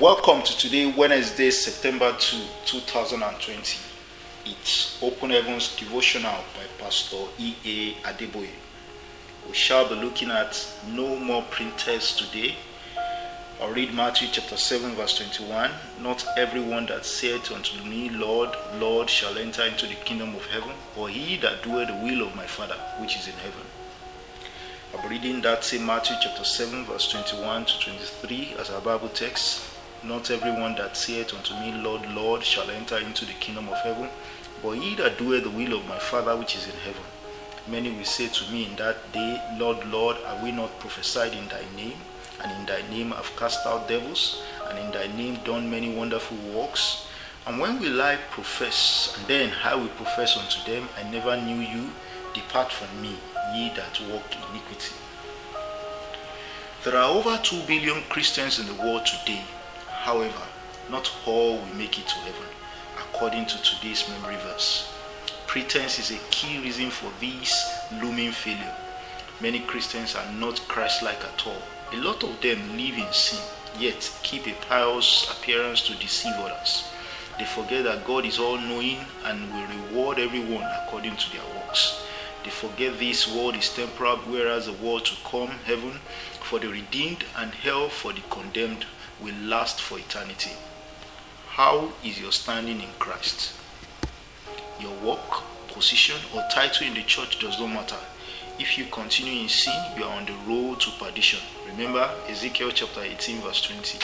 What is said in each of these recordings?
Welcome to today, Wednesday, September 2, 2020. It's Open Heavens Devotional by Pastor E.A. Adeboye. We shall be looking at no more pretenders today. I'll read Matthew chapter 7, verse 21. Not everyone that saith unto me, Lord, Lord, shall enter into the kingdom of heaven, but he that doeth the will of my Father which is in heaven. I'm reading that same Matthew chapter 7, verse 21 to 23 as our Bible text. Not everyone that saith unto me, Lord, Lord, shall enter into the kingdom of heaven, but he that doeth the will of my Father which is in heaven. Many will say to me in that day, Lord, Lord, have we not prophesied in thy name? And in thy name have cast out devils, and in thy name done many wonderful works? And when will I profess? And then I will profess unto them, I never knew you. Depart from me, ye that walk iniquity. There are over 2 billion Christians in the world today. However, not all will make it to heaven, according to today's memory verse. Pretense is a key reason for this looming failure. Many Christians are not Christ like at all. A lot of them live in sin, yet keep a pious appearance to deceive others. They forget that God is all knowing and will reward everyone according to their works. They forget this world is temporal, whereas the world to come, heaven, for the redeemed and hell for the condemned will last for eternity. How is your standing in Christ? Your work, position, or title in the church does not matter. If you continue in sin, you are on the road to perdition. Remember Ezekiel chapter 18, verse 20.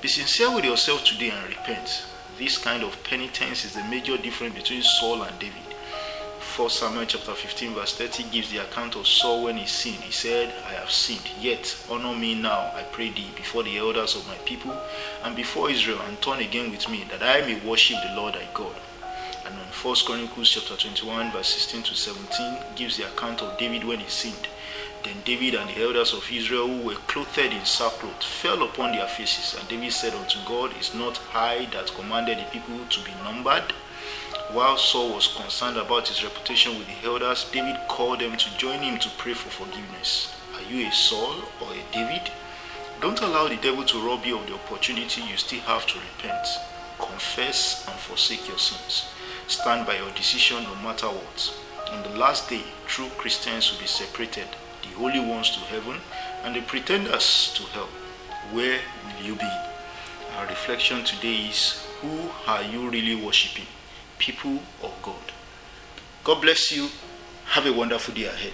Be sincere with yourself today and repent. This kind of penitence is the major difference between Saul and David. 1 Samuel chapter 15 verse 30 gives the account of Saul when he sinned. He said, I have sinned, yet honor me now, I pray thee, before the elders of my people and before Israel, and turn again with me, that I may worship the Lord thy God. And on 1 Chronicles chapter 21 verse 16 to 17 gives the account of David when he sinned. Then David and the elders of Israel who were clothed in sackcloth fell upon their faces, and David said unto God, Is not I that commanded the people to be numbered? While Saul was concerned about his reputation with the elders, David called them to join him to pray for forgiveness. Are you a Saul or a David? Don't allow the devil to rob you of the opportunity you still have to repent. Confess and forsake your sins. Stand by your decision no matter what. On the last day, true Christians will be separated, the holy ones to heaven and the pretenders to hell. Where will you be? Our reflection today is who are you really worshipping? people or God. God bless you. Have a wonderful day ahead.